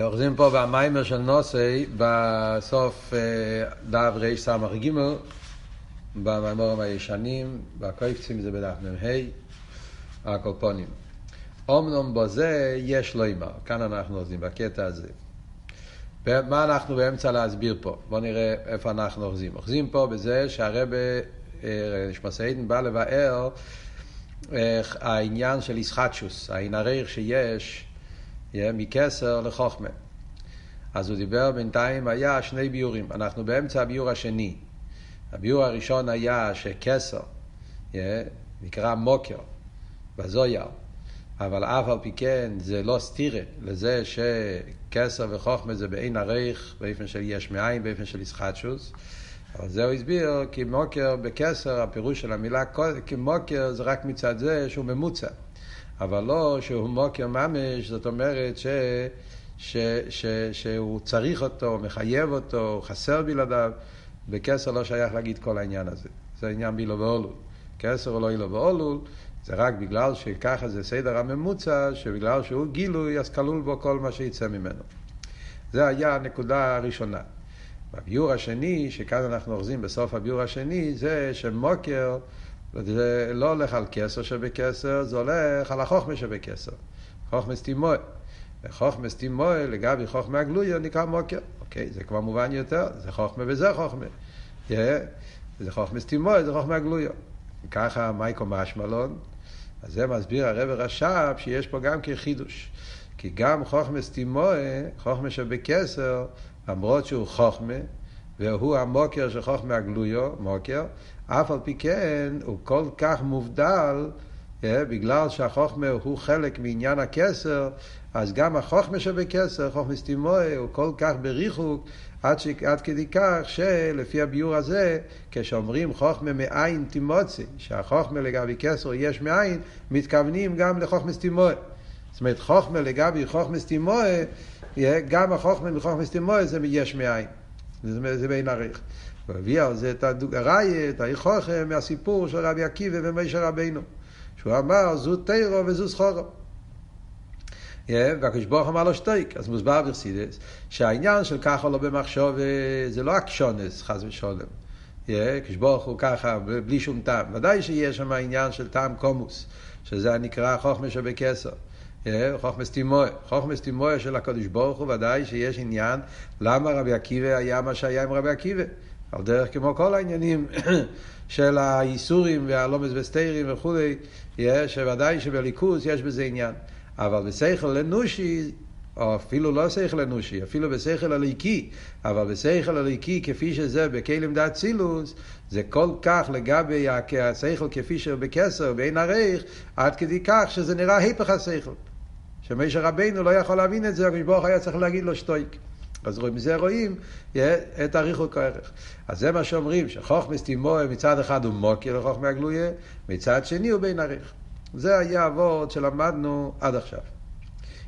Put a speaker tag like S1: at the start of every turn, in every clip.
S1: אוחזים פה במיימר של נוסי בסוף דף רס"ג במיימורים הישנים, בקויפצים זה בדף מ"ה, הקופונים. אומנום בזה יש לו אימר, כאן אנחנו אוחזים, בקטע הזה. מה אנחנו באמצע להסביר פה? בואו נראה איפה אנחנו אוחזים. אוחזים פה בזה שהרבה נשמע בא לבאר העניין של ישחטשוס, העין שיש מקסר לחוכמה. אז הוא דיבר בינתיים, היה שני ביורים. אנחנו באמצע הביור השני. הביור הראשון היה שקסר נקרא מוקר בזויר, אבל אף על פי כן זה לא סתירה לזה שקסר וחוכמה זה בעין הריך, באופן של יש מאין, באופן של ישחטשוס. אבל זה הוא הסביר, כי מוקר בקסר, הפירוש של המילה מוקר זה רק מצד זה שהוא ממוצע. אבל לא שהוא מוקר ממש, זאת אומרת ש, ש, ש, שהוא צריך אותו, מחייב אותו, חסר בלעדיו. בקסר לא שייך להגיד כל העניין הזה. זה עניין בילו ואולול. קסר הוא לא אילו ואולול, זה רק בגלל שככה זה סדר הממוצע, שבגלל שהוא גילוי, אז כלול בו כל מה שיצא ממנו. זה היה הנקודה הראשונה. בביור השני, שכאן אנחנו אוחזים בסוף הביור השני, זה שמוקר זה לא הולך על כסר שבכסר, זה הולך על החוכמה שבכסר. חוכמה סטימוי. וחוכמה סטימוי, לגבי חוכמה הגלויה, נקרא מוקר. אוקיי, זה כבר מובן יותר, זה חוכמה וזה חוכמה. Yeah, זה חוכמה סטימוי, זה חוכמה הגלויה. ככה מייקו משמלון, אז זה מסביר הרב רש"ב שיש פה גם כחידוש. כי גם חוכמה סטימוי, חוכמה שבכסר, למרות שהוא חוכמה, והוא המוקר של חוכמה הגלויו, מוקר, אף על פי כן הוא כל כך מובדל, בגלל שהחוכמה הוא חלק מעניין הכסר, אז גם החוכמה שבכסר, חוכמה סטימוי, הוא כל כך בריחוק, עד, ש... עד כדי כך שלפי הביור הזה, כשאומרים חוכמה מאין תימוצי, שהחוכמה לגבי כסר יש מאין, מתכוונים גם לחוכמה סטימוי. זאת אומרת, חוכמה לגבי חוכמה סטימוי, גם החוכמה מחוכמה סטימוי זה יש מאין. זה, זה בין עריך. הוא הביא על זה את הראיה, את היכוכם, מהסיפור של רבי עקיבא ומשה רבינו. שהוא אמר, זו תירו וזו סחורו. והקדוש ברוך אמר לו שטייק, אז מוסבר ברסידס, שהעניין של ככה לא במחשוב, זה לא אקשונס, חס ושלום. הקדוש ברוך הוא ככה, בלי שום טעם. ודאי שיש שם העניין של טעם קומוס, שזה נקרא חוכמה שבקסר. חוכמס תימוה, חוכמס תימוה של הקדוש ברוך הוא, ודאי שיש עניין למה רבי עקיבא היה מה שהיה עם רבי עקיבא. על דרך כמו כל העניינים של האיסורים והלומס וסטיירים וכולי, שוודאי שבליכוס יש בזה עניין. אבל בשכל אנושי, או אפילו לא שכל אנושי, אפילו בשכל הליקי, אבל בשכל הליקי כפי שזה בכלים דת צילוס, זה כל כך לגבי השכל כפי שהוא בקסר, בעין הריך, עד כדי כך שזה נראה היפך השכל. שמשה רבינו לא יכול להבין את זה, הקדוש ברוך היה צריך להגיד לו שטויק. אז מזה רואים את הריחוק הערך. אז זה מה שאומרים, שחוכמס תימוה מצד אחד הוא מוקר לחוכמה הגלויה, מצד שני הוא בין עריך. זה היה אבות שלמדנו עד עכשיו.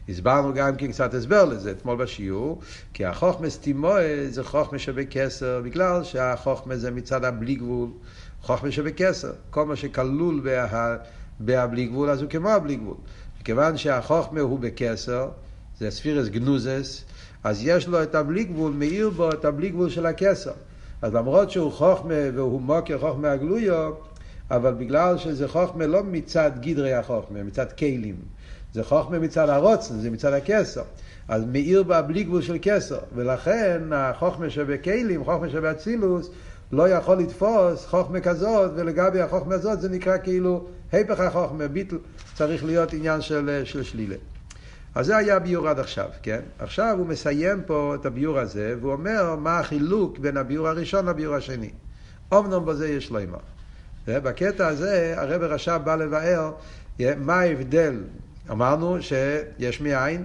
S1: הסברנו גם כן קצת הסבר לזה אתמול בשיעור, כי החוכמס תימוה זה חוכמה שבקסר, בגלל שהחוכמה זה מצד הבלי גבול, חוכמה שבקסר. כל מה שכלול בה, בהבלי גבול, אז הוא כמו הבלי גבול. מכיוון שהחוכמה הוא בקסר, זה ספירס גנוזס, אז יש לו את הבלי גבול, מאיר בו את הבלי גבול של הקסר. אז למרות שהוא חוכמה והוא מוקר חוכמה הגלויו, אבל בגלל שזה חוכמה לא מצד גדרי החוכמה, מצד כלים. זה חוכמה מצד הרוצן, זה מצד הקסר. אז מאיר בה בלי גבול של קסר. ולכן החוכמה שבכלים, חוכמה שבאצילוס, לא יכול לתפוס חוכמה כזאת, ולגבי החוכמה הזאת זה נקרא כאילו היפך החוכמה, ביטל, צריך להיות עניין של, של שלילה. אז זה היה הביור עד עכשיו, כן? עכשיו הוא מסיים פה את הביור הזה, והוא אומר מה החילוק בין הביור הראשון לביור השני. אמנם בזה יש לו אימה. בקטע הזה הרב רש"ב בא לבאר מה ההבדל. אמרנו שיש מאין,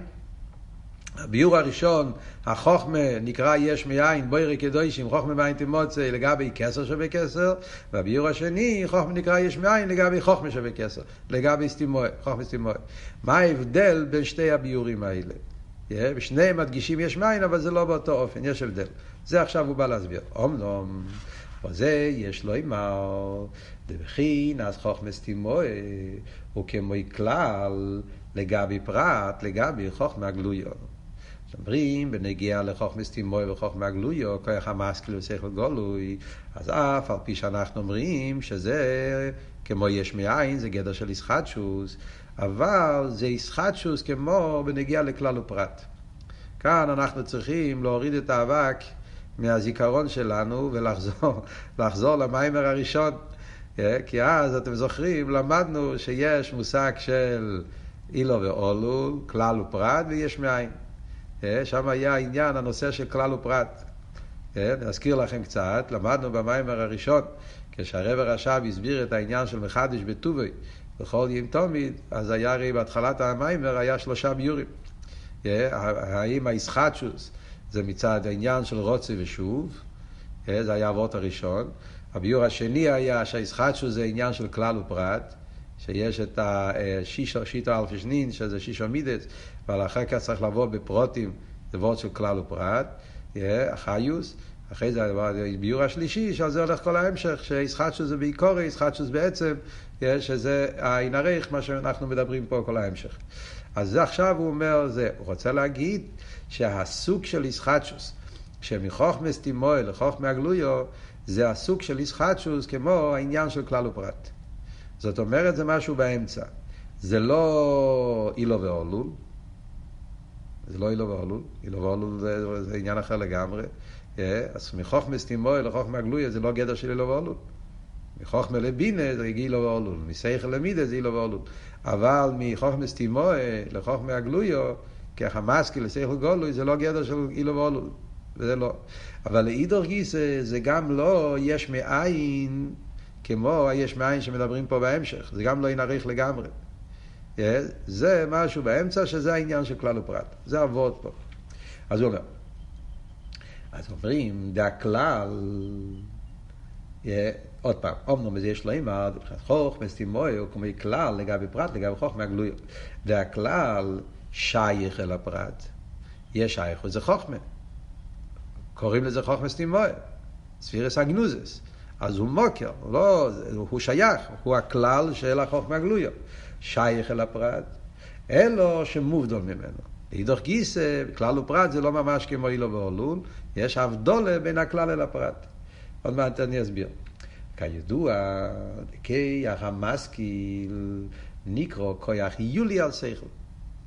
S1: הביור הראשון, החוכמה נקרא יש מאין, בוירי קדושים, חוכמה מאין תמוצא לגבי כסר שבכסר, והביור השני, חוכמה נקרא יש מאין לגבי חוכמה שבכסר, לגבי סתימוי, חוכמה סתימוי. מה ההבדל בין שתי הביורים האלה? בשניהם מדגישים יש מאין, אבל זה לא באותו אופן, יש הבדל. זה עכשיו הוא בא להסביר. אומנום, וזה יש לו אמר, דבחין אז חוכמה סתימוי, הוא כמו כלל לגבי פרט, לגבי חוכמה גלויון. אומרים, בנגיע לחוכמס תימוי וחוכמה גלויו, כוח המשכיל ושכל גולוי, אז אף על פי שאנחנו אומרים שזה כמו יש מאין, זה גדר של ישחטשוס, אבל זה ישחטשוס כמו בנגיע לכלל ופרט. כאן אנחנו צריכים להוריד את האבק מהזיכרון שלנו ולחזור לחזור למיימר הראשון. אה, כי אז, אתם זוכרים, למדנו שיש מושג של אילו ואולו, כלל ופרט, ויש מאין. אה, שם היה העניין, הנושא של כלל ופרט. אה, אני אזכיר לכם קצת, למדנו במיימר הראשון, כשהרב הרש"ב הסביר את העניין של מחדש בטובי, בכל ים תומיד, אז היה הרי בהתחלת המיימר היה שלושה ביורים. האם הישחטשוס זה מצד העניין של רוצה ושוב, זה היה האבות הראשון. הביור השני היה שהישחטשוס זה עניין של כלל ופרט. שיש את השישו, שיטו אלפי שנין, שזה שישו מידס, אבל אחר כך צריך לבוא בפרוטים, זה וורד של כלל ופרט, החיוס, אחרי זה הביור השלישי, שעל זה הולך כל ההמשך, שישחטשוס זה בעיקורי, ישחטשוס בעצם, שזה העין הריך, מה שאנחנו מדברים פה כל ההמשך. אז עכשיו הוא אומר, זה, הוא רוצה להגיד שהסוג של ישחטשוס, שמחוכמס תימוי לחוכמה הגלויו, זה הסוג של ישחטשוס כמו העניין של כלל ופרט. זאת אומרת, זה משהו באמצע. זה לא אילו ואולול, זה לא אילו ואולול, אילו ואולול זה, זה עניין אחר לגמרי. אה, אז מחוכמס תימוי לחוכמה גלויה זה לא גדר של אילו ואולול. מחוכמה לבינה זה אילו ואולול, מסייכל למידה זה אילו ואולול. אבל מחוכמס תימוי לחוכמה הגלויה, כחמאסקי לסייכל גולוי, זה לא גדר של אילו ואולול. וזה לא. אבל לאידור גיסא זה גם לא יש מאין כמו היש מאין שמדברים פה בהמשך, זה גם לא ינעריך לגמרי. אה, זה משהו באמצע שזה העניין של כלל ופרט. זה אבות פה. אז הוא אומר, אז אומרים, זה הכלל, אה, עוד פעם, אומנם בזה יש לו אימא, חוך, מסתימוי, הוא כמו כלל לגבי פרט, לגבי חוך מהגלויות. והכלל שייך אל הפרט. יש שייך, וזה חוכמה. קוראים לזה חוכמה סתימוי. ספירס אגנוזס. אז הוא מוקר, לא, הוא שייך, הוא הכלל של החוכמה גלויה. שייך אל הפרט, אלו שמובדול ממנו. אידוך גיסא, כלל ופרט זה לא ממש כמו אילו ואולול, יש הבדולה בין הכלל אל הפרט. עוד מעט אני אסביר. כידוע, כיח המשכיל נקרא כיח יולי על שכל.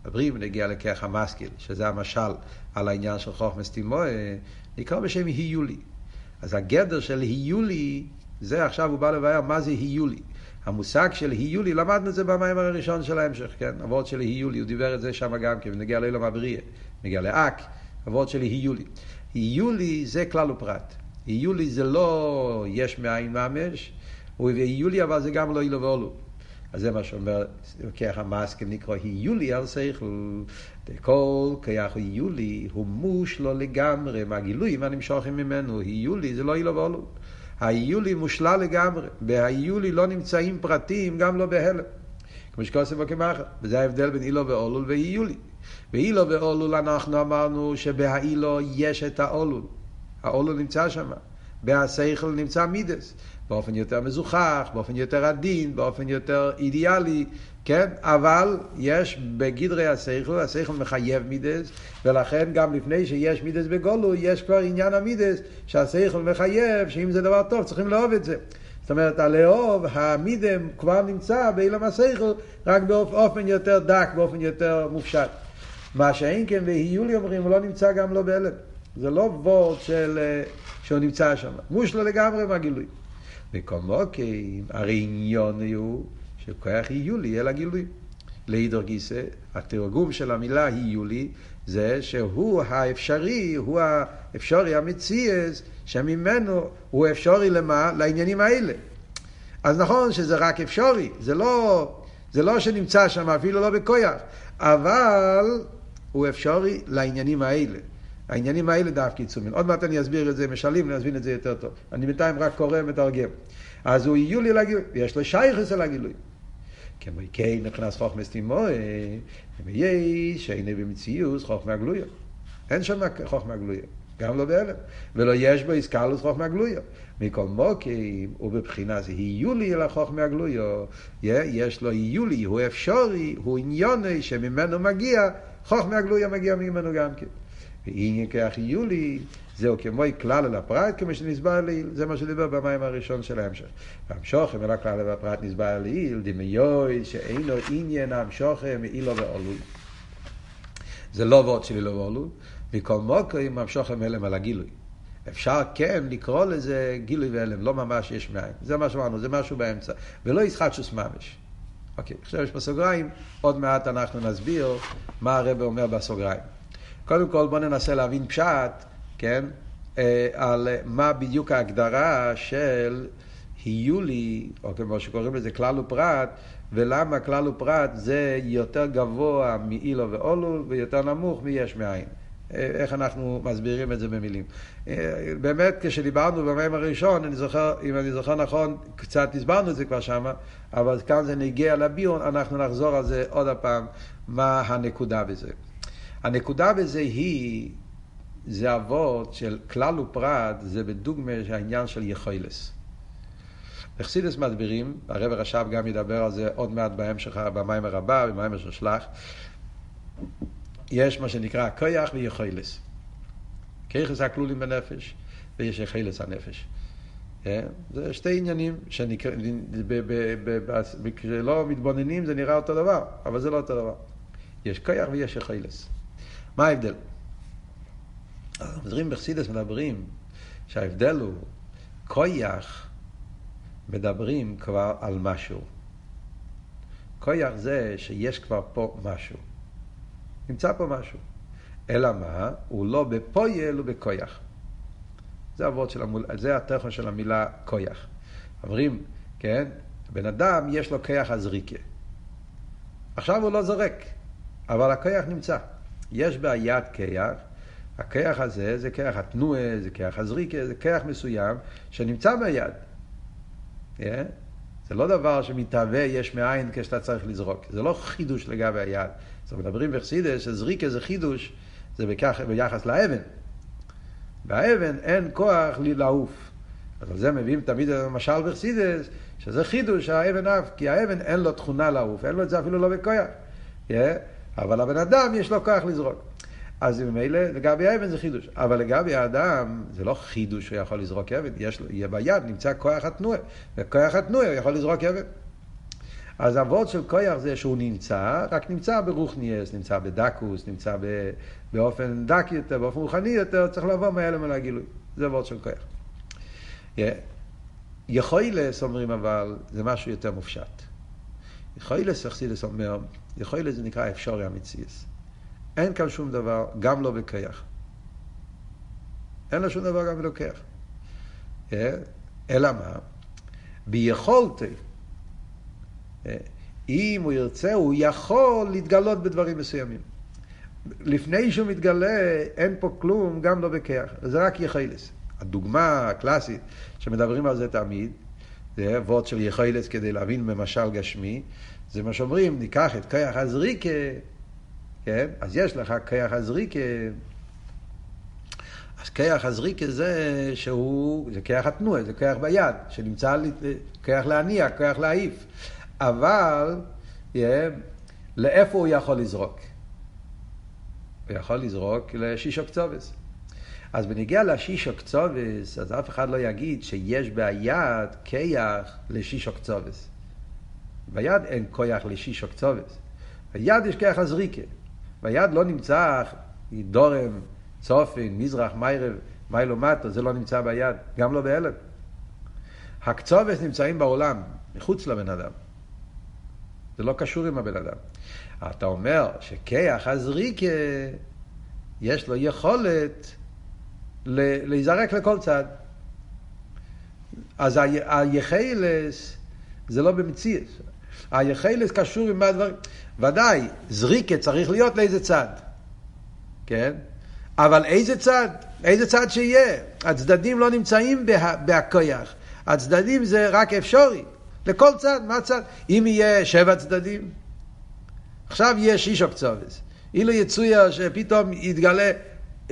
S1: מדברים נגיע לכיח המשכיל, שזה המשל על העניין של חוכמס תימואה, נקרא בשם היולי. אז הגדר של היולי, זה עכשיו הוא בא לבאר מה זה היולי. המושג של היולי, למדנו את זה במים הראשון של ההמשך, כן? הוורד של היולי, הוא דיבר את זה שם גם כן, ונגיע לאילום הבריאה, נגיע לאק, הוורד של היולי. היולי זה כלל ופרט. היולי זה לא יש מאין ממש, והיולי אבל זה גם לא אילו ואולו. אז זה מה שאומר, כיח המסקל נקרא היולי על שכל, כל כיח היולי הוא מוש לא לגמרי מהגילויים הנמשכים ממנו, היולי זה לא אילו ואולו. היולי מושלל לגמרי, בהיולי לא נמצאים פרטים, גם לא בהלם. כמו שכוסף וכמחר, וזה ההבדל בין אילו ואולול והיולי. באילו ואולול אנחנו אמרנו שבהאילו יש את האולול. האולול נמצא שם. בהשכל נמצא מידס. באופן יותר מזוכח, באופן יותר עדין, באופן יותר אידיאלי, כן? אבל יש בגדרי השכל, השכל מחייב מידס, ולכן גם לפני שיש מידס בגולו, יש כבר עניין המידס, שהשכל מחייב, שאם זה דבר טוב, צריכים לאהוב את זה. זאת אומרת, הלאהוב, המידם כבר נמצא באילם השכל, רק באופן יותר דק, באופן יותר מופשט. מה שאין כן, ויהיו לי אומרים, הוא לא נמצא גם לא בהלם. זה לא וורד של, אה, שהוא נמצא שם. מושלו לגמרי מהגילוי. וקומוקים, הרי עניון הוא שכוח יולי אל הגילוי. לאידור גיסא, התרגום של המילה יולי זה שהוא האפשרי, הוא האפשרי המציאס, שממנו הוא אפשרי למה? לעניינים האלה. אז נכון שזה רק אפשרי, זה לא, זה לא שנמצא שם אפילו לא בכויח, אבל הוא אפשרי לעניינים האלה. העניינים האלה דווקא יצומים. עוד מעט אני אסביר את זה, משלים, אני אסביר את זה יותר טוב. אני בינתיים רק קורא ומתרגם. אז הוא יהיו לי לגילוי, ויש לו שייכס אל הגילוי. כמו כן נכנס חוכמס תימואה, ויש שהנה במציאוס חוכמה גלויה. אין שם חוכמה גלויה, גם לא בהלם. ולא יש בו איסקלוס חוכמה גלויה. מכל מוקים, ובבחינה זה יהיו לי אל החוכמה גלויה. יש לו יהיו לי, הוא אפשרי, הוא עניוני שממנו מגיע חוכמה הגלויה מגיע ממנו גם כן. ועניין כיח יולי, זהו כמו כלל על הפרט, כמו שנסבר לעיל, זה מה שדיבר במים הראשון של ההמשך. והמשוכם אלא כלל על הפרט נסבר לעיל, דמיוי שאינו עניין המשוכם מאילו ועולוי. זה לא וורד שלי לא ועולוי, מכל מוקרים המשוכם הלם על הגילוי. אפשר כן לקרוא לזה גילוי והלם, לא ממש יש מאין. זה מה שאמרנו, זה משהו באמצע. ולא ישחטשוס ממש. אוקיי, עכשיו יש פה סוגריים, עוד מעט אנחנו נסביר מה הרב אומר בסוגריים. קודם כל בואו ננסה להבין פשט, כן, אה, על מה בדיוק ההגדרה של היולי, או כמו שקוראים לזה כלל ופרט, ולמה כלל ופרט זה יותר גבוה מאילו ואולו ויותר נמוך מיש מאין. איך אנחנו מסבירים את זה במילים. אה, באמת, כשדיברנו במים הראשון, אני זוכר, אם אני זוכר נכון, קצת הסברנו את זה כבר שמה, אבל כאן זה נגיע לביון, אנחנו נחזור על זה עוד הפעם, מה הנקודה בזה. הנקודה בזה היא, זה אבות של כלל ופרט, זה בדוגמה העניין של יכולס. בחסידס מסבירים, הרב רש"ב גם ידבר על זה עוד מעט בהמשך, במים הרבה, במים של שלח. יש מה שנקרא כויח ויכולס. כיחס הכלולים בנפש, ויש יכולס הנפש. אה? זה שתי עניינים כשלא מתבוננים זה נראה אותו דבר, אבל זה לא אותו דבר. יש כויח ויש יכולס. מה ההבדל? המדברים בחסידס מדברים שההבדל הוא כויח מדברים כבר על משהו. כויח זה שיש כבר פה משהו. נמצא פה משהו. אלא מה? הוא לא בפויל, הוא בכויח. זה הוורד של המול... זה הטכון של המילה כויח. אומרים, כן, בן אדם יש לו כיח הזריקה. עכשיו הוא לא זורק, אבל הכיח נמצא. יש ביד כיח, הכיח הזה זה כיח התנועה, זה כיח הזריקה, זה כיח מסוים שנמצא ביד. Yeah? כן? זה לא דבר שמתהווה יש מאין כשאתה צריך לזרוק. זה לא חידוש לגבי היד. אז מדברים בחסידס שזריקה זה חידוש, זה בכך, ביחס לאבן. באבן אין כוח לעוף. אז על זה מביאים תמיד למשל בחסידס, שזה חידוש האבן אף, כי האבן אין לו תכונה לעוף, אין לו את זה אפילו לא בכוח. Yeah? אבל הבן אדם יש לו כוח לזרוק. אז ממילא לגבי האבן זה חידוש. אבל לגבי האדם זה לא חידוש שהוא יכול לזרוק אבן, יש לו, יהיה ביד, נמצא כוח התנועה. וכוח התנועה הוא יכול לזרוק אבן. אז הוורד של כוח זה שהוא נמצא, רק נמצא ברוכניאס, נמצא בדקוס, נמצא באופן דק יותר, באופן רוחני יותר, צריך לבוא מהלם אל הגילוי. זה וורד של כוח. יכולס אומרים אבל, זה משהו יותר מופשט. יכולס, אכסידס אומר, יכולס זה נקרא אפשורי המציאס. אין כאן שום דבר, גם לא בכיח. אין לו שום דבר גם בלוקח. אלא מה? ביכולתי, אם הוא ירצה, הוא יכול להתגלות בדברים מסוימים. לפני שהוא מתגלה, אין פה כלום, גם לא בכיח. זה רק יכולס. הדוגמה הקלאסית שמדברים על זה תמיד, זה וורד של יכולס כדי להבין במשל גשמי, זה מה שאומרים, ניקח את כיח הזריקה, כן? אז יש לך כיח הזריקה, אז כיח הזריקה זה שהוא, זה כיח התנועה, זה כיח ביד, שנמצא, כיח להניע, כיח להעיף. אבל yeah, לאיפה הוא יכול לזרוק? הוא יכול לזרוק לשישו קצובס. אז בניגיע לשישו קצובס, אז אף אחד לא יגיד שיש ביד כיח לשישו קצובס. ביד אין כיח לשישו קצובס. ביד יש כיח הזריקה. ביד לא נמצא דורם, צופן, מזרח, מיירב, מיילו מטו, זה לא נמצא ביד, גם לא בהלם. הקצובס נמצאים בעולם, מחוץ לבן אדם. זה לא קשור עם הבן אדם. אתה אומר שכיח הזריקה, יש לו יכולת להיזרק לכל צד. אז היחלס זה לא במציאות. היחלס קשור עם מה דברים. ודאי, זריקה צריך להיות לאיזה צד. כן? אבל איזה צד? איזה צד שיהיה. הצדדים לא נמצאים בה, בהכויח. הצדדים זה רק אפשרי. לכל צד, מה צד? אם יהיה שבע צדדים, עכשיו יהיה שישו קצובס. אילו יצויה שפתאום יתגלה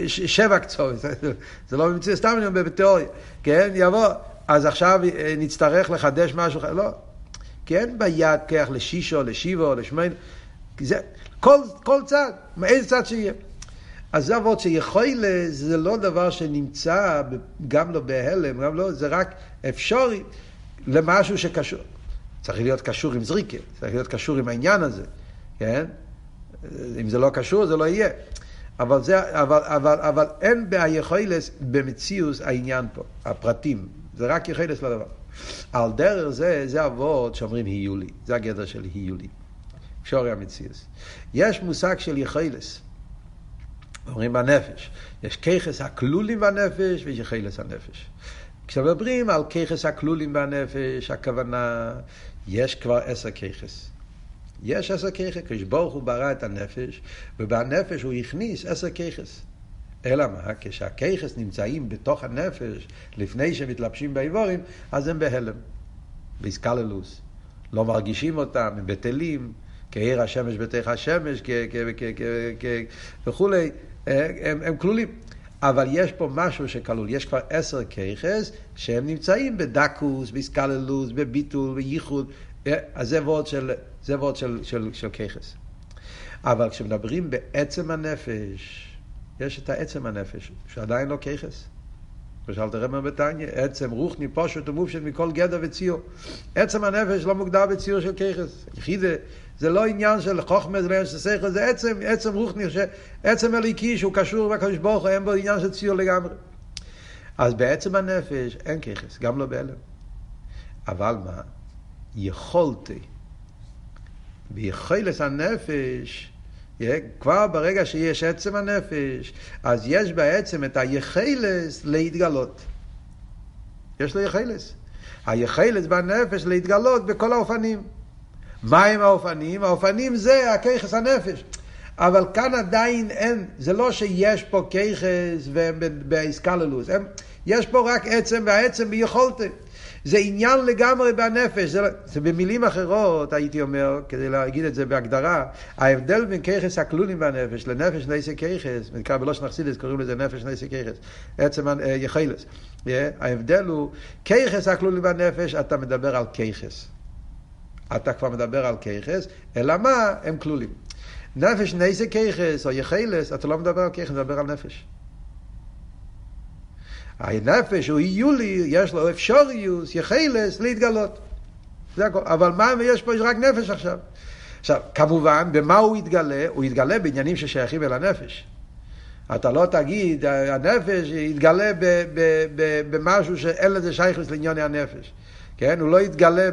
S1: שבע קצובס, זה לא במציא, סתם אני אומר בתיאוריה, כן? יבוא, אז עכשיו אה, נצטרך לחדש משהו, לא. אין ביד כיח לשישו, לשיבו, לשמיין, זה, כל, כל צד, מאיזה צד שיהיה. אז זה אבות שיכולה זה לא דבר שנמצא גם לא בהלם, גם לא, זה רק אפשרי למשהו שקשור. צריך להיות קשור עם זריקה, צריך להיות קשור עם העניין הזה, כן? אם זה לא קשור זה לא יהיה. אבל, זה, אבל, אבל, אבל אין ביכולס במציאוס העניין פה, הפרטים. זה רק יכולס לדבר. על דרך זה, זה אבות שאומרים היו לי. זה הגדר של היו לי. שורי המציאוס. יש מושג של יכולס. אומרים בנפש. יש ככס הכלולים בנפש ויש יכולס הנפש. כשמדברים על ככס הכלולים בנפש, הכוונה, יש כבר עשר ככס. יש עשר ככס, כשברוך הוא ברא את הנפש, ובנפש הוא הכניס עשר ככס. אלא מה? כשהככס נמצאים בתוך הנפש, לפני שמתלבשים באיבורים, אז הם בהלם, באיסקללוס. לא מרגישים אותם, הם בטלים, כעיר השמש בתוך השמש, וכולי, הם, הם כלולים. אבל יש פה משהו שכלול, יש כבר עשר ככס שהם נמצאים בדקוס, באיסקללוס, בביטול, בייחוד, אז זה וורד של, זה וורד של, של, של ככס. אבל כשמדברים בעצם הנפש, יש את העצם הנפש, שעדיין לא ככס. ושאלת רמר בתניא, עצם רוחני פושט ומופשט מכל גדר וציור. עצם הנפש לא מוגדר בציור של ככס. יחידה, זה לא עניין של חוכמה, זה לא עניין של שכל, זה עצם, עצם רוחני, עצם אליקי שהוא קשור בקדוש ברוך הוא, אין בו עניין של ציור לגמרי. אז בעצם הנפש אין ככס, גם לא בהלם. אבל מה? יכולתי. ביכולת הנפש, כבר ברגע שיש עצם הנפש, אז יש בעצם את היכלס להתגלות. יש לו יכלס. היכלס בנפש להתגלות בכל האופנים. מה הם האופנים? האופנים זה הכיכס הנפש. אבל כאן עדיין אין, זה לא שיש פה כיכס והם באיסקללוס, יש פה רק עצם והעצם ביכולתם. זה עניין לגמרי בנפש, זה, לא- זה במילים אחרות, הייתי אומר, כדי להגיד את זה בהגדרה, ההבדל בין ככס הכלולים בנפש לנפש נסי ככס, בלושן אכסידס, קוראים לזה נפש נסי ככס, עצם uh, יחילס. Yeah, ההבדל הוא, ככס הכלולים בנפש, אתה מדבר על ככס. אתה כבר מדבר על ככס, אלא מה? הם כלולים. נפש נסי ככס או יחילס, אתה לא מדבר על ככס, אתה מדבר על נפש. הנפש הוא יולי, יש לו אפשוריוס, יחלס, להתגלות. זה הכל. אבל מה יש פה? רק נפש עכשיו. עכשיו, כמובן, במה הוא יתגלה? הוא יתגלה בעניינים ששייכים אל הנפש. אתה לא תגיד, הנפש יתגלה במשהו שאין לזה שייכות לענייני הנפש. כן? הוא לא יתגלה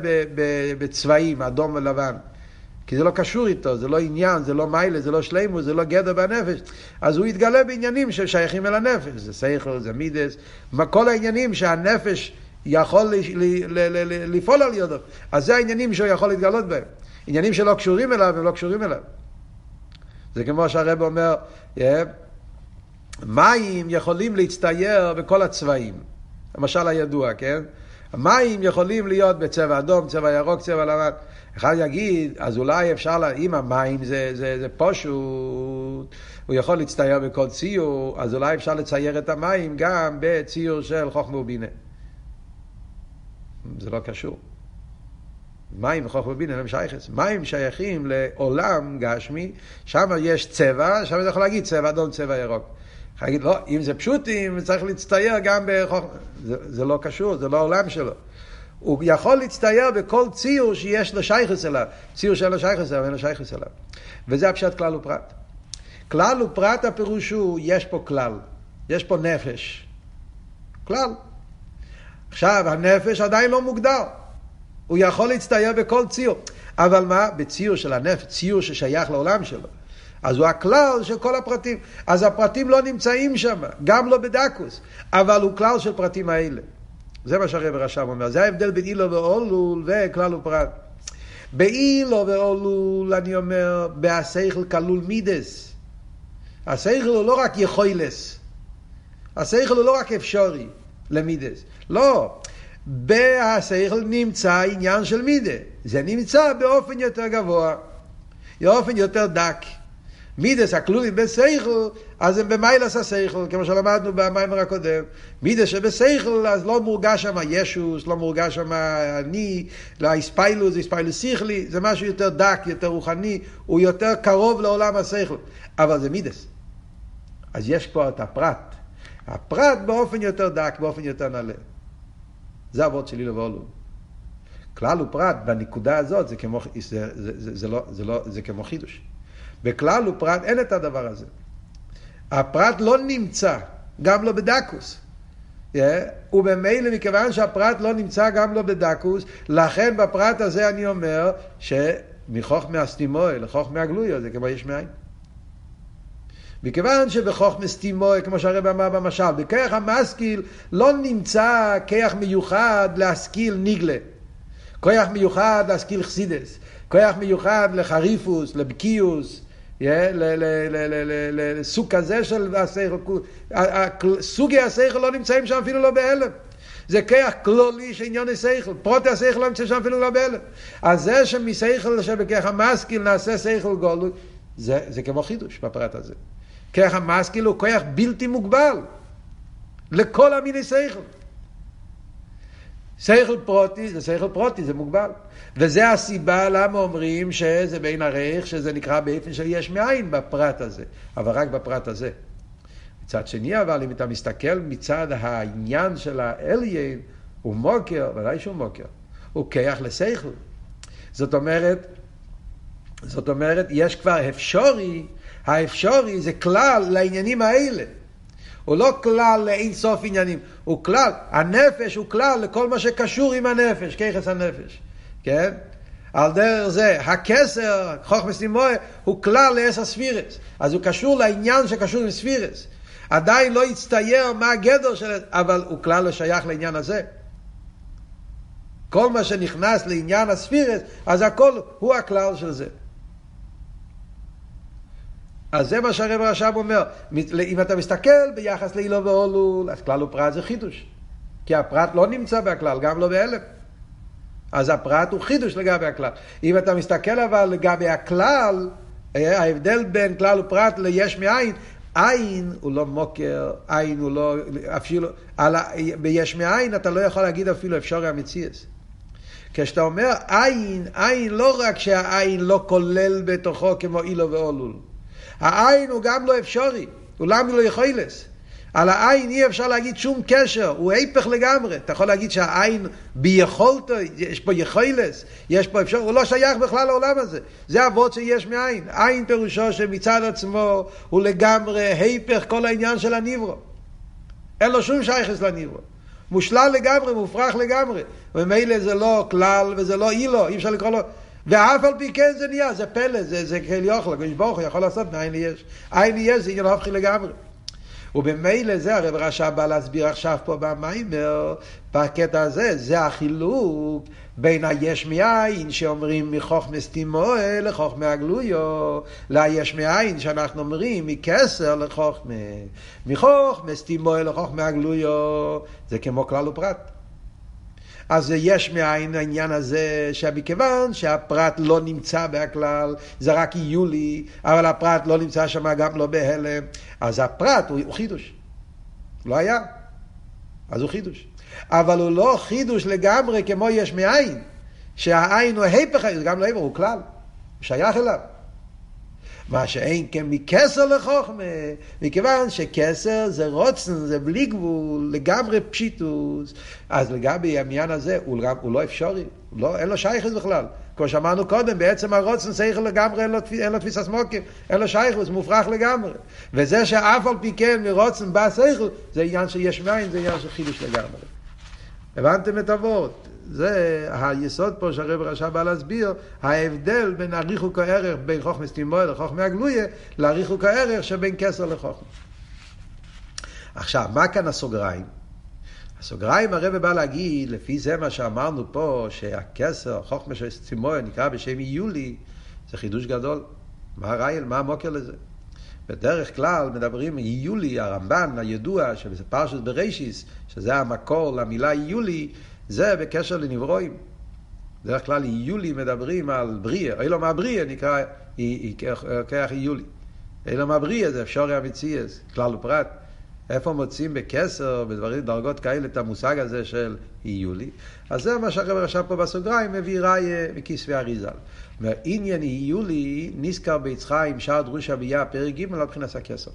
S1: בצבעים, אדום ולבן. כי זה לא קשור איתו, זה לא עניין, זה לא מיילה, זה לא שלימו, זה לא גדר בנפש. אז הוא יתגלה בעניינים ששייכים אל הנפש, זה סייכל, זה מידס, כל העניינים שהנפש יכול לפעול על ידו. אז זה העניינים שהוא יכול להתגלות בהם. עניינים שלא קשורים אליו, הם לא קשורים אליו. זה כמו שהרב אומר, yeah, מים יכולים להצטייר בכל הצבעים. למשל הידוע, כן? המים יכולים להיות בצבע אדום, צבע ירוק, צבע לבן. אחד יגיד, אז אולי אפשר, לה, אם המים זה, זה, זה פשוט, הוא יכול להצטייר בכל ציור, אז אולי אפשר לצייר את המים גם בציור של חוכמה ובינה. זה לא קשור. מים וחוכמה ובינה הם שייכס. מים שייכים לעולם גשמי, שם יש צבע, שם אתה יכול להגיד צבע אדום, צבע ירוק. יכול להגיד, לא, אם זה פשוטים, צריך להצטייר גם בחוכמה. זה, זה לא קשור, זה לא העולם שלו. הוא יכול להצטייר בכל ציור שיש לו שייכס אליו. ציור שאין לו שייכס אליו, אין לו שייכס אליו. וזה הפשט כלל ופרט. כלל ופרט הפירוש הוא, יש פה כלל. יש פה נפש. כלל. עכשיו, הנפש עדיין לא מוגדר. הוא יכול להצטייר בכל ציור. אבל מה? בציור של הנפש, ציור ששייך לעולם שלו. אז הוא הכלל של כל הפרטים. אז הפרטים לא נמצאים שם, גם לא בדקוס, אבל הוא כלל של פרטים האלה. זה מה שהרב רשם אומר. זה ההבדל בין אילו ואולול וכלל ופרט. באילו ואולול, אני אומר, בהשכל כלול מידס. השכל הוא לא רק יכוילס. השכל הוא לא רק אפשרי למידס. לא. בהשכל נמצא עניין של מידה. זה נמצא באופן יותר גבוה, באופן יותר דק. מידס הכלולים בסייכל, אז הם במיילס הסייכל, כמו שלמדנו במיימר הקודם. מידס שבסייכל, אז לא מורגש שם ישוס, לא מורגש שם אני, לאספיילוס, אספיילוס שכלי, זה משהו יותר דק, יותר רוחני, הוא יותר קרוב לעולם הסייכל. אבל זה מידס. אז יש פה את הפרט. הפרט באופן יותר דק, באופן יותר נעלה. זה אבות שלי לבולו. כלל ופרט בנקודה הזאת זה כמו, זה, זה, זה, זה, לא, זה, לא, זה כמו חידוש. בכלל ופרט אין את הדבר הזה. הפרט לא נמצא, גם לא בדקוס. Yeah, וממילא מכיוון שהפרט לא נמצא גם לא בדקוס, לכן בפרט הזה אני אומר שמחוכמה הסתימוי לחוכמה הגלויו זה כמו יש מאין. מכיוון שבחוכמה סתימוי, כמו שהרב אמר במשל, בכרך המשכיל לא נמצא כיח מיוחד להשכיל ניגלה. כוח מיוחד להשכיל חסידס, כוח מיוחד לחריפוס, לבקיוס, לסוג כזה של השכל, סוגי השכל לא נמצאים שם אפילו לא בהלם. זה כיח כלולי של עניון השכל, פרוטי השכל לא נמצא שם אפילו לא בהלם. אז זה שמשכל שבכיח המשכיל נעשה שכל גולוי, זה, זה כמו חידוש בפרט הזה. כיח המשכיל הוא כיח בלתי מוגבל לכל המיני שכל. שכל פרוטי זה שכל פרוטי, זה מוגבל. וזה הסיבה למה אומרים שזה בין הרייך, שזה נקרא באופן של יש מאין בפרט הזה, אבל רק בפרט הזה. מצד שני, אבל אם אתה מסתכל מצד העניין של האליין, הוא מוקר, ודאי שהוא מוקר, הוא כיח לשכל. זאת אומרת, זאת אומרת, יש כבר אפשורי, האפשורי זה כלל לעניינים האלה. הוא לא כלל לאין סוף עניינים, הוא כלל, הנפש הוא כלל לכל מה שקשור עם הנפש, כיחס הנפש, כן? על דרך זה, הכסר, חוכמס נימואה, הוא כלל לעשר ספירס, אז הוא קשור לעניין שקשור עם ספירס. עדיין לא הצטייר מה הגדר של... אבל הוא כלל לא שייך לעניין הזה. כל מה שנכנס לעניין הספירס, אז הכל הוא הכלל של זה. אז זה מה שהרב רש"ב אומר. אם אתה מסתכל ביחס לאילו ואולול, אז כלל ופרט זה חידוש. כי הפרט לא נמצא בהכלל, גם לא בהלם. אז הפרט הוא חידוש לגבי הכלל. אם אתה מסתכל אבל לגבי הכלל, אה, ההבדל בין כלל ופרט ליש מאין, עין הוא לא מוקר, עין הוא לא, אפילו, על, ביש מאין אתה לא יכול להגיד אפילו אפשרי המציאס. כשאתה אומר עין, עין לא רק שהעין לא כולל בתוכו כמו אילו ואולול. העין הוא גם לא אפשרי, הוא למה לא יכולס. על העין אי אפשר להגיד שום קשר, הוא היפך לגמרי. אתה יכול להגיד שהעין ביכולתו, יש פה יכולס, יש פה אפשר, הוא לא שייך בכלל לעולם הזה. זה אבות שיש מעין. עין פירושו שמצד עצמו הוא לגמרי היפך כל העניין של הניברו. אין לו שום שייכס לניברו. מושלל לגמרי, מופרך לגמרי. וממילא זה לא כלל וזה לא אילו, אי אפשר לקרוא לו... ואף על פי כן זה נהיה, זה פלא, זה, זה כאל יוכל, הקדוש ברוך הוא יכול לעשות מאין יש. עין יש זה עניין הופכי לגמרי. ובמילא זה הרב רש"ב בא להסביר עכשיו פה במיימר, בקטע הזה, זה החילוק בין היש מאין שאומרים מחוכמס תימוה לחוכמה הגלויו, ליש מאין שאנחנו אומרים מכסר לחוכמה, מחוכמס תימוה לחוכמה הגלויו, זה כמו כלל ופרט. אז יש מאין העניין הזה שמכיוון שהפרט לא נמצא בהכלל, זה רק יולי, אבל הפרט לא נמצא שם גם לא בהלם, אז הפרט הוא, הוא חידוש. לא היה, אז הוא חידוש. אבל הוא לא חידוש לגמרי כמו יש מאין, שהעין הוא ההפך, גם לא ההפך, הוא כלל, הוא שייך אליו. מה שאין כן מכסר לחוכמה, מכיוון שכסר זה רוצן, זה בלי גבול, לגמרי פשיטוס, אז לגבי העניין הזה הוא, הוא לא אפשרי, לא, אין לו שייכות בכלל. כמו שאמרנו קודם, בעצם הרוצן שכל לגמרי, אין לו, אין לו תפיסה סמוקים, אין לו שייכות, זה מופרך לגמרי. וזה שאף על פי כן מרוצן בא שכל, זה עניין של יש מים, זה עניין של חידוש לגמרי. הבנתם את אבות? זה היסוד פה שהרב רשע בא להסביר, ההבדל בין הריחוק הערך בין חוכמס תימוי לחוכמי הגלויה, לריחוק הערך שבין כסר לחוכמה. עכשיו, מה כאן הסוגריים? הסוגריים הרב בא להגיד, לפי זה מה שאמרנו פה, שהכסר, חוכמה של תימוי נקרא בשם יולי, זה חידוש גדול. מה הרייל, מה המוקר לזה? בדרך כלל מדברים יולי, הרמב"ן הידוע, שזה פרשת בראשיס, שזה המקור למילה יולי, זה בקשר לנברואים. בדרך כלל יולי מדברים על בריאה, אוי לו מה בריאה נקרא כרך יולי. אילם הבריא זה אפשרי המציאס, כלל ופרט. איפה מוצאים בקסר, בדברים, דרגות כאלה, את המושג הזה של איולי? אז זה מה שהרב רשם פה בסוגריים, מביא ראיה מכיסוי אריזל. אומר, עניין איולי נזכר ביצחיים, שער דרוש אביה, פרק ג' על מבחינת הכסר.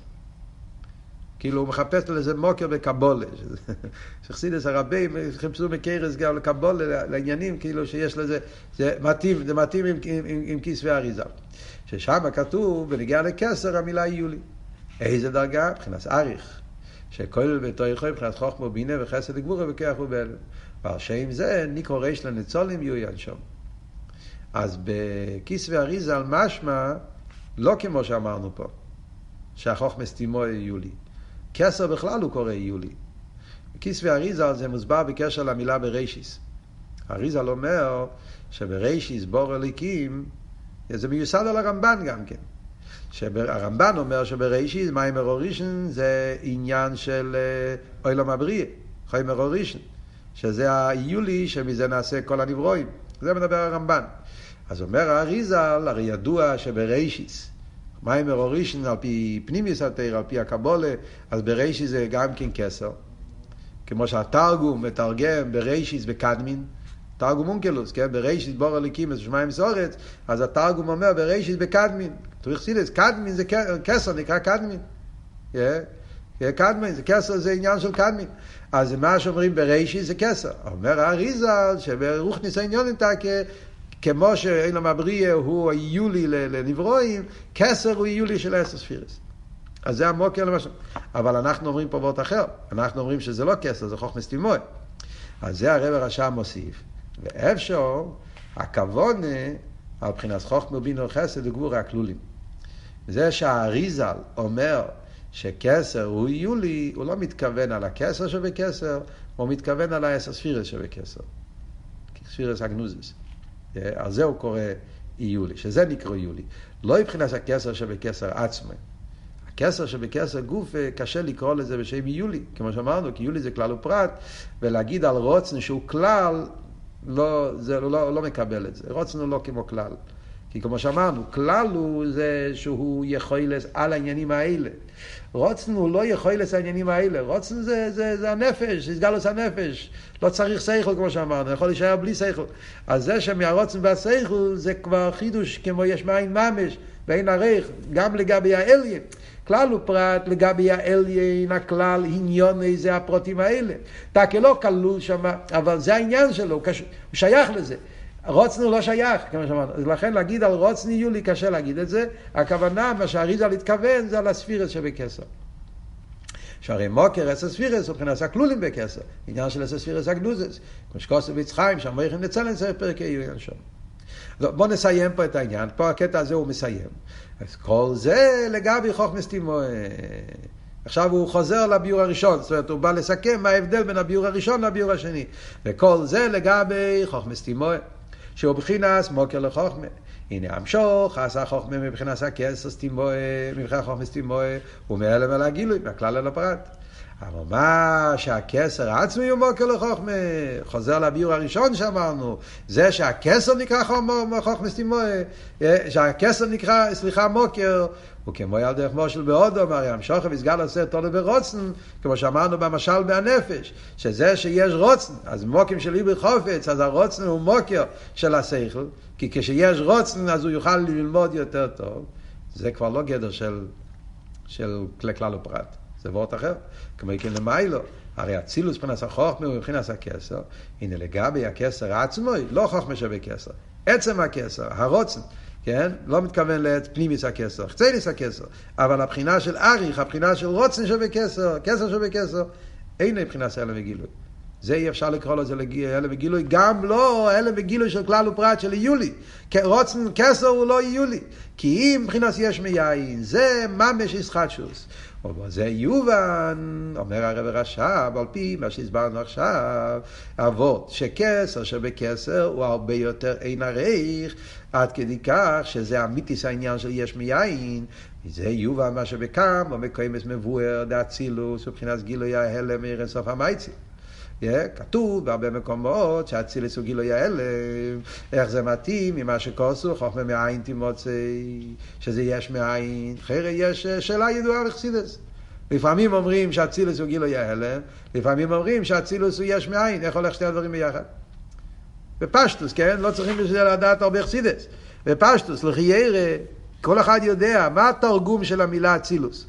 S1: כאילו הוא מחפש לזה מוקר בקבולה. שחסידס הרבים חיפשו מקרס גם לקבולה, לעניינים, כאילו שיש לזה, זה מתאים, זה מתאים עם, עם, עם, עם כיס ואריזה. ששם כתוב, בנגיע לקסר, המילה יולי. איזה דרגה? מבחינת אריך. שכל בתוכו מבחינת חוכמו בינה וחסד וגבורה וכח ובהלם. ועל שם זה ניקרו ריש לניצולים יויין שם. אז בכיס ואריזה על משמע, לא כמו שאמרנו פה, שהחוכמה סתימו יולי. כסר בכלל הוא קורא יולי. כיס ואריזה זה מוסבר בקשר למילה ברישיס. אריזה אומר שברישיס בור אליקים, זה מיוסד על הרמב"ן גם כן. שהרמב"ן אומר שברישיס מיימר אורישן זה עניין של אוילום הבריאה, חיימר אורישן, שזה היולי שמזה נעשה כל הנברואים. זה מדבר הרמב"ן. אז אומר האריזל, הרי ידוע שברישיס, מיימר אורישן על פי פנימיוס התרא, על פי הקבולה, אז ברישיס זה גם כן כסר. כמו שהתרגום מתרגם ברישיס בקדמין, תרגום אונקלוס, כן? ברישיס בור הליקים שמיים סורץ, אז התרגום אומר ברישיס בקדמין. תוריך סידס, קדמין זה כסר, נקרא קדמין. Yeah. קדמין, זה כסר זה עניין של קדמין. אז מה שאומרים ברישיס זה כסר. אומר האריזל שברוך ניסיון תקה כמו שאין המבריא הוא היולי לנברואים, כסר הוא היולי של עשר ספירס. אז זה המוקר למשל. אבל אנחנו אומרים פה וורט אחר. אנחנו אומרים שזה לא כסר, זה חוכמס תימוי. אז זה הרב הרשע מוסיף. ואפשר, הכוונה, על בחינת חוכמה בינו חסד וגבור הכלולים. זה שהאריזל אומר שכסר הוא יולי, הוא לא מתכוון על הכסר שבכסר, הוא מתכוון על העשר ספירס שבכסר. ספירס אגנוזיס. על זה הוא קורא איולי, שזה נקרא איולי. לא מבחינת הכסר שבכסר עצמו. הכסר שבכסר גוף, אה, קשה לקרוא לזה בשם איולי, כמו שאמרנו, כי איולי זה כלל ופרט, ולהגיד על רוצן שהוא כלל, לא, זה לא, לא מקבל את זה. רוצן הוא לא כמו כלל. כי כמו שאמרנו, כלל הוא זה שהוא יכול על העניינים האלה. רוצן הוא לא יכול על העניינים האלה. רוצן זה, זה, זה הנפש, זה סגלוס הנפש. לא צריך שכל כמו שאמרנו, יכול להישאר בלי שכל. אז זה שמהרוצן והשכל זה כבר חידוש כמו יש מאין ממש, ואין ערך, גם לגבי האליין. כלל הוא פרט לגבי האליין, הכלל, עניון, זה הפרוטים האלה. תקה לא כלול שם, אבל זה העניין שלו, הוא שייך לזה. רוצן הוא לא שייך, כמו שאמרנו. אז לכן להגיד על רוצן יולי קשה להגיד את זה. הכוונה, מה שהאריזל התכוון, זה על הספירס שבכסר. שהרי מוקר אסא ספירס הוא מבחינת הכלולים בכסר. עניין של אסא ספירס הגנוזס. כמו שכוסף יצחיים, שם מריחים נצלן ספר פרקי יוין שם. בואו נסיים פה את העניין. פה הקטע הזה הוא מסיים. אז כל זה לגבי חוכמס תימוה. עכשיו הוא חוזר לביור הראשון, זאת אומרת הוא בא לסכם מה ההבדל בין הביור הראשון לביור השני. וכל זה לגבי חוכמס תימוה. שהוא בחינס מוקר לחוכמה. הנה המשוך, עשה חוכמה מבחינת סתימוה, מבחינת חוכמה סתימוה, הוא מהלם על הגילוי, מהכלל אל הפרט. אבל מה שהכסר עצמי הוא מוקר לחוכמה, חוזר לביור הראשון שאמרנו, זה שהכסר נקרא חוכמה סתימוה, שהכסר נקרא, סליחה, מוקר, הוא כמו ילד דרך מושל בהודו, מרים שוכר וסגל עושה תולו ברוצן, כמו שאמרנו במשל מהנפש, שזה שיש רוצן, אז מוקים של איבר חופץ, אז הרוצן הוא מוקר של השכל, כי כשיש רוצן אז הוא יוכל ללמוד יותר טוב, זה כבר לא גדר של, של כלל ופרט, זה וורט אחר, כמו כן למיילו. הרי אצילוס מבחינת החוכמה ומבחינת הכסר, הנה לגבי הכסר עצמו, לא חוכמה שווה כסר, עצם הכסר, הרוצן. כן? לא מתכוון לפנימיס הכסר, חצייניס הכסר, אבל הבחינה של אריך, הבחינה של רוצן שווה כסר, כסר שווה כסר, אין מבחינה של הלם וגילוי. זה אי אפשר לקרוא לזה הלם וגילוי, גם לא הלם וגילוי של כלל ופרט של יולי. רוצן כסר הוא לא יולי, כי אם מבחינת יש מיין, זה ממש ישחטשוס. ובזה יובן, אומר הרב רש"ב, על פי מה שהסברנו עכשיו, אבות שכסר שבכסר הוא הרבה יותר אין עריך, עד כדי כך שזה אמיתיס העניין של יש מיין, וזה יובן מה שבקם, או מקיימס מבואר דאצילוס, מבחינת גילוי ההלם מערן סוף המייצי. כתוב בהרבה מקומות שאצילס הוא גילוי ההלם, איך זה מתאים ממה שכוסו, חוכמה מאין תימוצא, שזה יש מאין, חרא יש שאלה ידועה בחסידס. לפעמים אומרים שאצילוס הוא גילוי ההלם, לפעמים אומרים שאצילוס הוא יש מאין, איך הולך שתי הדברים ביחד? בפשטוס, כן? לא צריכים בשביל זה לדעת הרבה חסידס. בפשטוס, לחיירה, כל אחד יודע מה התרגום של המילה אצילוס.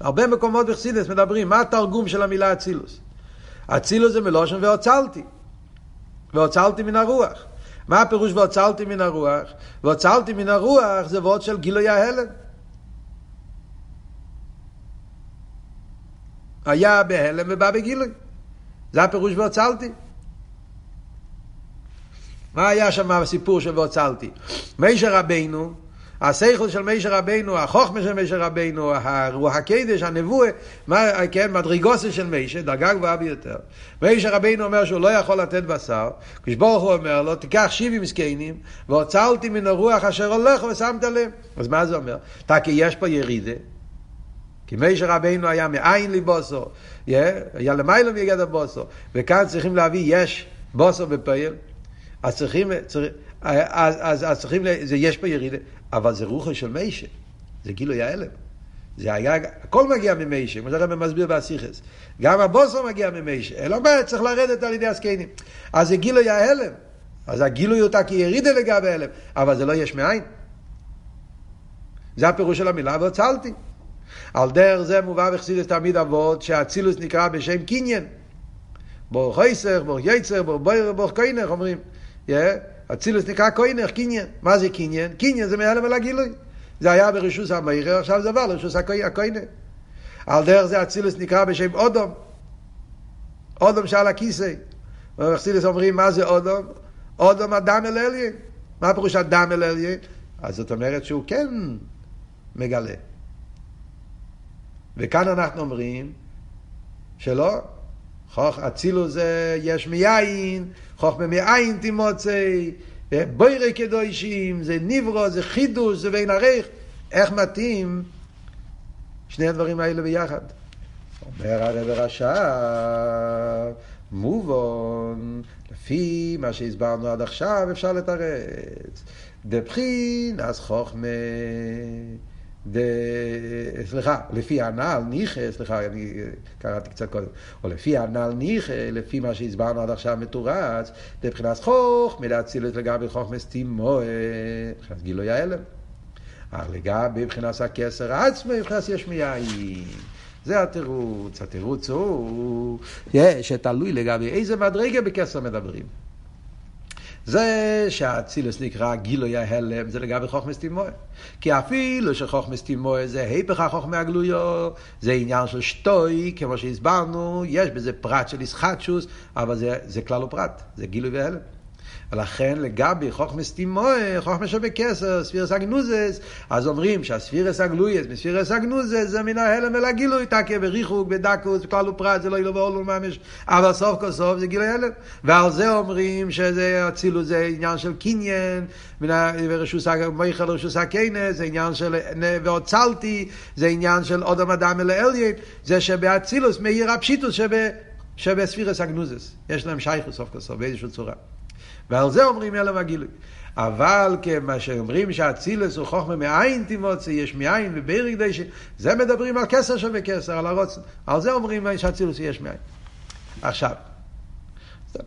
S1: הרבה מקומות בחסידס מדברים, מה התרגום של המילה אצילוס? אצילוס זה מלושן והוצלתי. והוצלתי מן הרוח. מה הפירוש והוצלתי מן הרוח? והוצלתי מן הרוח זה וורד של גילוי ההלם. היה בהלם ובא בגילוי. זה הפירוש והוצלתי. מה היה שם הסיפור של והוצלתי? מישר רבינו, השכל של מישר רבינו, החוכמה של מישר רבינו, הרוח הקדש, הנבואה, מה, כן, מדרגוסה של מישר, דרגה גבוהה ביותר. מישר רבינו אומר שהוא לא יכול לתת בשר, כשברוך הוא אומר לו, תיקח שבעים מסכנים, והוצלתי מן הרוח אשר הולך ושמת לב. אז מה זה אומר? כי יש פה ירידה, כי מישר רבינו היה מאין ליבוסו, היה למיילא מגד הבוסו, וכאן צריכים להביא יש בוסו בפעיל, אז צריכים, צריך, אז, אז, אז צריכים, זה יש פה ירידה, אבל זה רוחו של מישר, זה גילוי ההלם. זה היה, הכל מגיע ממיישה, כמו שהרבא מסביר באסיכס. גם הבוסו מגיע ממיישה, אלא מה, צריך לרדת על ידי הסקיינים. אז זה גילוי ההלם. אז הגילוי אותה כירידה לגבי ההלם, אבל זה לא יש מאין. זה הפירוש של המילה, והוצלתי. על דרך זה מובא בחסידס תמיד אבות שהאצילוס נקרא בשם קניין. בור חייסר, בור יצר, בור בויר, בור קוינך אומרים. אצילוס נקרא קוינך, קניין. מה זה קניין? קניין זה מהלם על הגילוי. זה היה ברשוס המאירר, עכשיו זה עבר לרשוס הקוינך. על דרך זה אצילוס נקרא בשם אודום. אודום שעל הכיסא. בחסידס אומרים מה זה אודום? אודום אדם אל אליין. מה פירוש אדם אל אליין? אז זאת אומרת שהוא כן מגלה. וכאן אנחנו אומרים שלא, חוך אצילו זה יש מיין, חוכמה מאין תימוצא, בוירי קדושים, זה ניברו, זה חידוש, זה בין ערך. איך מתאים שני הדברים האלה ביחד? אומר הרב רש"ב, מובן, לפי מה שהסברנו עד עכשיו אפשר לתרץ. דבחין אז חוכמה ד... סליחה, לפי הנ"ל ניחא, סליחה, אני קראתי קצת קודם, או לפי הנ"ל ניחא, לפי מה שהסברנו עד עכשיו מתורץ, מבחינת חוך, מלהצילת לגבי חוך מסתימו, מבחינת גילוי ההלם. אך לגבי מבחינת הכסר עצמו, מבחינת יש מיין. זה התירוץ, התירוץ הוא שתלוי לגבי איזה מדרגה בכסר מדברים. זה שהאצילוס נקרא גילוי ההלם, זה לגבי חוכמס תימוה. כי אפילו שחוכמס תימוה זה היפך החוכמה הגלויו, זה עניין של שטוי, כמו שהסברנו, יש בזה פרט של ישחטשוס, אבל זה, זה כלל ופרט, זה גילוי והלם. ולכן לגבי חוכמס תימוה, חוכמה שבכסר, ספירס אגנוזס, אז אומרים שהספירס הגלויס מספירס אגנוזס זה מן ההלם אל הגילוי, תקיה בריחוק, בדקוס, בכלל ופרט, זה לא ילו ואולו ממש, אבל סוף כל סוף זה גילוי הלם. ועל זה אומרים שזה אצילוס זה עניין של קניין, ורשוס מייכל רשוס הקיינס, זה עניין של והוצלתי, זה עניין של עוד המדם אל האליין, זה שבאצילוס מאיר הפשיטוס שבספירס אגנוזס. יש להם שייכוס סוף כל סוף באיזושהי צורה. ועל זה אומרים הלם הגילוי. אבל כמה שאומרים שהאצילס הוא חוכמה מאין תימוצא, יש מאין וברי קדשי, זה מדברים על כסר שבכסר, על הרוצן. על זה אומרים שהאצילס יש מאין. עכשיו,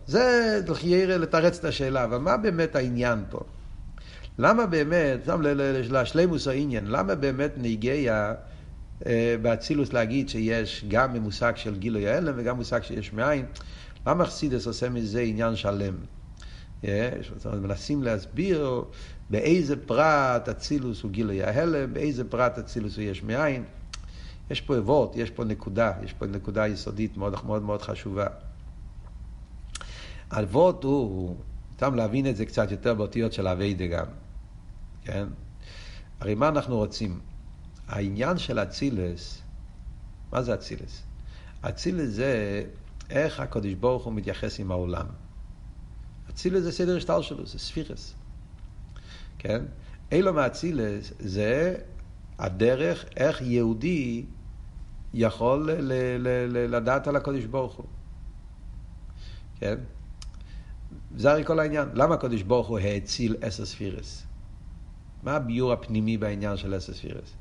S1: זה לחיירה לתרץ את השאלה, אבל מה באמת העניין פה? למה באמת, שם לשלימוס העניין, למה באמת נהיגיה אה, באצילוס להגיד שיש גם מושג של גילוי ההלם וגם מושג שיש מאין? למה חסידס עושה מזה עניין שלם? מנסים להסביר באיזה פרט אצילוס הוא גילוי ההלם, באיזה פרט אצילוס הוא יש מאין. יש פה אבות, יש פה נקודה, יש פה נקודה יסודית מאוד מאוד מאוד חשובה. אבות הוא, סתם להבין את זה קצת יותר באותיות של אביידה גם, כן? הרי מה אנחנו רוצים? העניין של אצילס, מה זה אצילס? אצילס זה איך הקדוש ברוך הוא מתייחס עם העולם. אצילס זה סדר השטל שלו, זה ספירס. כן? אילו מאצילס זה הדרך איך יהודי יכול ל- ל- ל- לדעת על הקודש ברוך הוא. כן? זה הרי כל העניין. למה הקודש ברוך הוא האציל אסר ספירס? מה הביור הפנימי בעניין של אסר ספירס?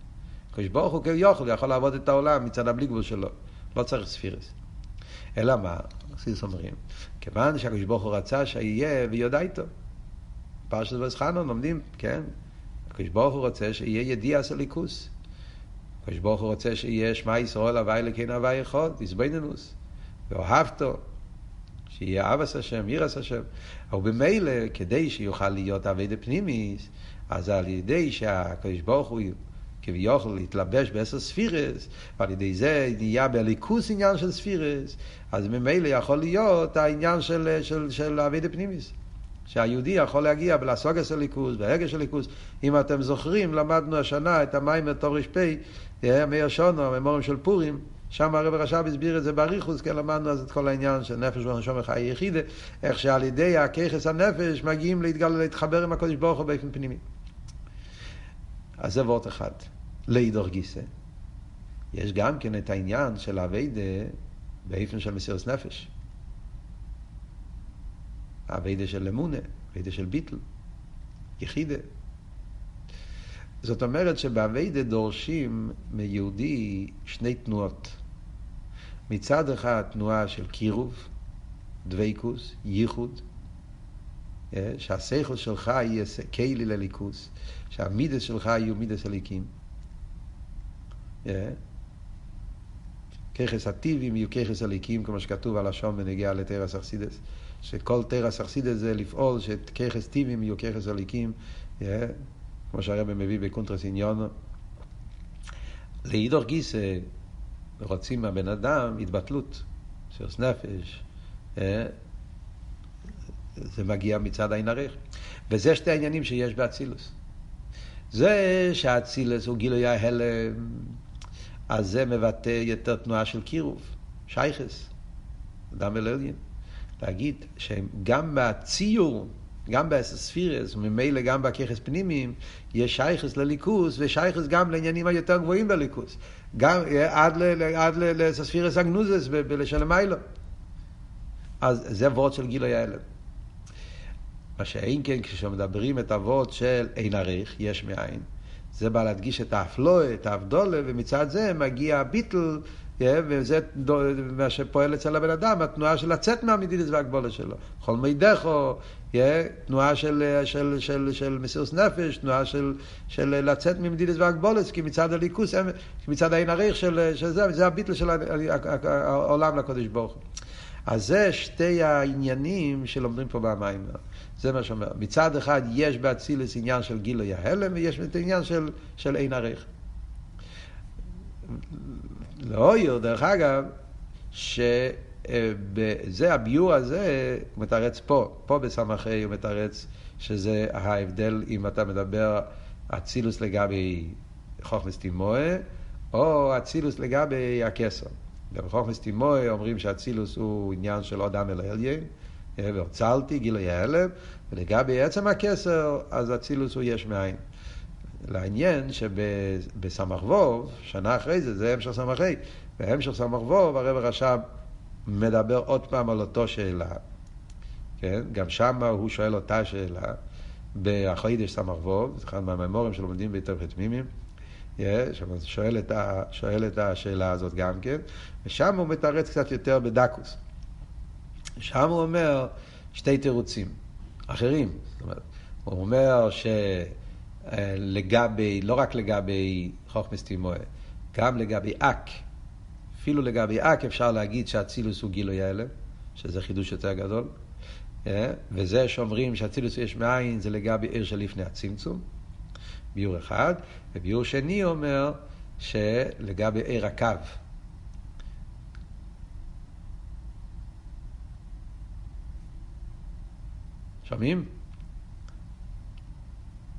S1: הקודש ברוך הוא כביכול יכול לעבוד את העולם מצד הבלי גבול שלו. לא צריך ספירס. אלא מה? חסידס אומרים, כיוון שהקדוש ברוך הוא רצה שיהיה ויודע איתו. פרשת וסחנון לומדים, כן? הקדוש ברוך הוא רוצה שיהיה ידיע של ליכוס. הקדוש ברוך הוא רוצה שיהיה שמע ישראל הווי אלוקינו הווי אחד, איזבנינוס, ואוהבתו, שיהיה אבס השם, ירס השם. אבל במילא, כדי שיוכל להיות אבי פנימיס, אז על ידי שהקדוש ברוך הוא כביכול להתלבש בעשר ספירס, ועל ידי זה נהיה בליכוס עניין של ספירס, אז ממילא יכול להיות העניין של, של, של אבי פנימיס. שהיהודי יכול להגיע בלסוגס הליכוס, בהרגש הליכוס. אם אתם זוכרים, למדנו השנה את המים בתורש פ', מאיר שונו, הממורים של פורים, שם הרב רש"ב הסביר את זה באריכוס, כי למדנו אז את כל העניין של נפש ונשום וחי יחידה, איך שעל ידי הככס הנפש מגיעים להתגל, להתחבר עם הקודש ברוך הוא באופן פנימי. אז זה וורט אחד. לידור גיסא. יש גם כן את העניין של אביידה באופן של מסירות נפש. אביידה של אמונה, אביידה של ביטל, יחידה. זאת אומרת שבאביידה דורשים מיהודי שני תנועות. מצד אחד תנועה של קירוב, דבייקוס, ייחוד, אה, שהשכל שלך יהיה כלי לליכוס, שהמידס שלך יהיו מידס הליקים. אה, ככס הטיבים יהיו ככס הליקים, כמו שכתוב על השום בנגיעה לתרס אכסידס. שכל תרס אכסידס זה לפעול שככס טיבים יהיו ככס הליקים, אה, כמו שהרבא מביא בקונטרס עניון. לאידור גיסא רוצים מהבן אדם התבטלות, סירוס נפש, אה, זה מגיע מצד עין ערך. וזה שתי העניינים שיש באצילוס. זה שהאצילוס הוא גילוי ההלם, אז זה מבטא יותר תנועה של קירוב, שייכס, אדם אלוהים. להגיד שגם מהציור, גם באסספירס, וממילא גם בככס פנימיים, יש שייכס לליכוס, ושייכס גם לעניינים היותר גבוהים בליכוס. גם עד, עד לסספירס אגנוזס בלשון המיילו. אז זה וורד של גילוי ההלם. מה שאין כן כשמדברים את הוורד של אין עריך, יש מאין, זה בא להדגיש את האפלואה, את האבדולה, ומצד זה מגיע הביטל, וזה מה שפועל אצל הבן אדם, התנועה של לצאת מהמדידס והגבולה שלו. כל מידךו, תנועה של, של, של, של מסירות נפש, תנועה של, של לצאת ממדידס והגבולס, כי מצד הליכוס, מצד העין הריך של, של זה, זה הביטל של העולם לקודש ברוך הוא. אז זה שתי העניינים שלומדים פה במים. זה מה שאומר. מצד אחד יש באצילס עניין של גילוי ההלם, ויש את העניין של, של אין עריך. לאויר, דרך אגב, שזה, הביור הזה, הוא מתרץ פה, פה בסמכי הוא מתרץ שזה ההבדל אם אתה מדבר אצילוס לגבי חוכמס תימואה, או אצילוס לגבי הכסר. בחוכמס תימואה אומרים שאצילוס הוא עניין של עוד עם אל והוצלתי, גילוי ההלם, ולגבי עצם הכסר, אז אצילוס הוא יש מאין. לעניין שבסמ"ך ווב, שנה אחרי זה, זה המשך סמ"ך ה', בהמשך סמ"ך ווב הרב רש"ב מדבר עוד פעם על אותו שאלה, כן? גם שם הוא שואל אותה שאלה, בחוידש סמ"ך ווב, זה אחד מהממורים שלומדים בתרפת תמימים, שם שואל שואל את השאלה הזאת גם כן, ושם הוא מתרץ קצת יותר בדקוס. שם הוא אומר שתי תירוצים אחרים. זאת אומרת, הוא אומר שלגבי, לא רק לגבי חוכמס תימואה, גם לגבי אק, אפילו לגבי אק אפשר להגיד שאצילוס הוא גילוי ההלם, שזה חידוש יותר גדול. וזה שאומרים שאצילוס יש מאין זה לגבי עיר שלפני הצמצום, ביור אחד, וביור שני אומר שלגבי עיר הקו. שומעים?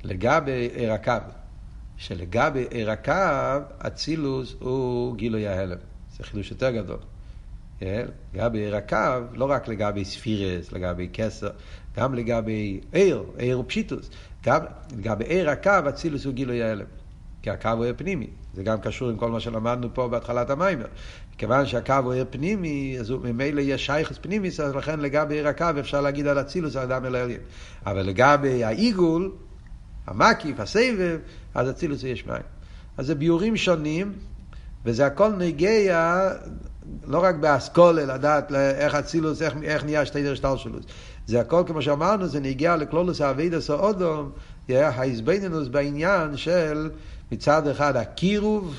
S1: לגבי עיר הקו, שלגבי עיר הקו, אצילוס הוא גילוי ההלם. זה חידוש יותר גדול. לגבי עיר הקו, לא רק לגבי ספירס, לגבי כסר, גם לגבי עיר, עיר ופשיטוס. גם לגבי עיר הקו, אצילוס הוא גילוי ההלם. כי הקו הוא פנימי. זה גם קשור עם כל מה שלמדנו פה בהתחלת המיימר. כיוון שהקו הוא ער פנימי, אז ממילא יש שייכס פנימי, אז לכן לגבי עיר הקו אפשר להגיד על אצילוס האדם אל העליין. אבל לגבי העיגול, המקיף, הסבב, אז אצילוס יש מים. אז זה ביורים שונים, וזה הכל נגיע לא רק באסכולה, לדעת איך אצילוס, איך, איך נהיה שתי דרש שלוס. זה הכל, כמו שאמרנו, זה נגיע לכלולוס האבידס האודום, ההזבנינוס בעניין של מצד אחד הקירוב,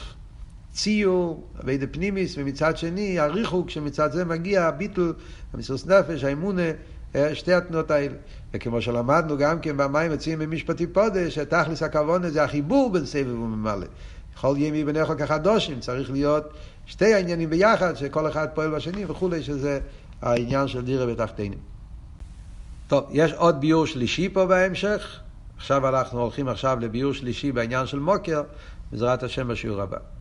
S1: ציור, אבידה פנימיס, ומצד שני הריחוק, שמצד זה מגיע הביטול, המסוס נפש, האמונה, שתי התנועות האלה. וכמו שלמדנו גם כן במים מציעים במשפטי פודש, שתכלס הכוונה זה החיבור בין סבב וממלא. כל ימי בניך כחדושים, צריך להיות שתי העניינים ביחד, שכל אחד פועל בשני וכולי, שזה העניין של דירה בתחתינים. טוב, יש עוד ביור שלישי פה בהמשך. עכשיו אנחנו הולכים עכשיו לביור שלישי בעניין של מוקר, בעזרת השם בשיעור הבא.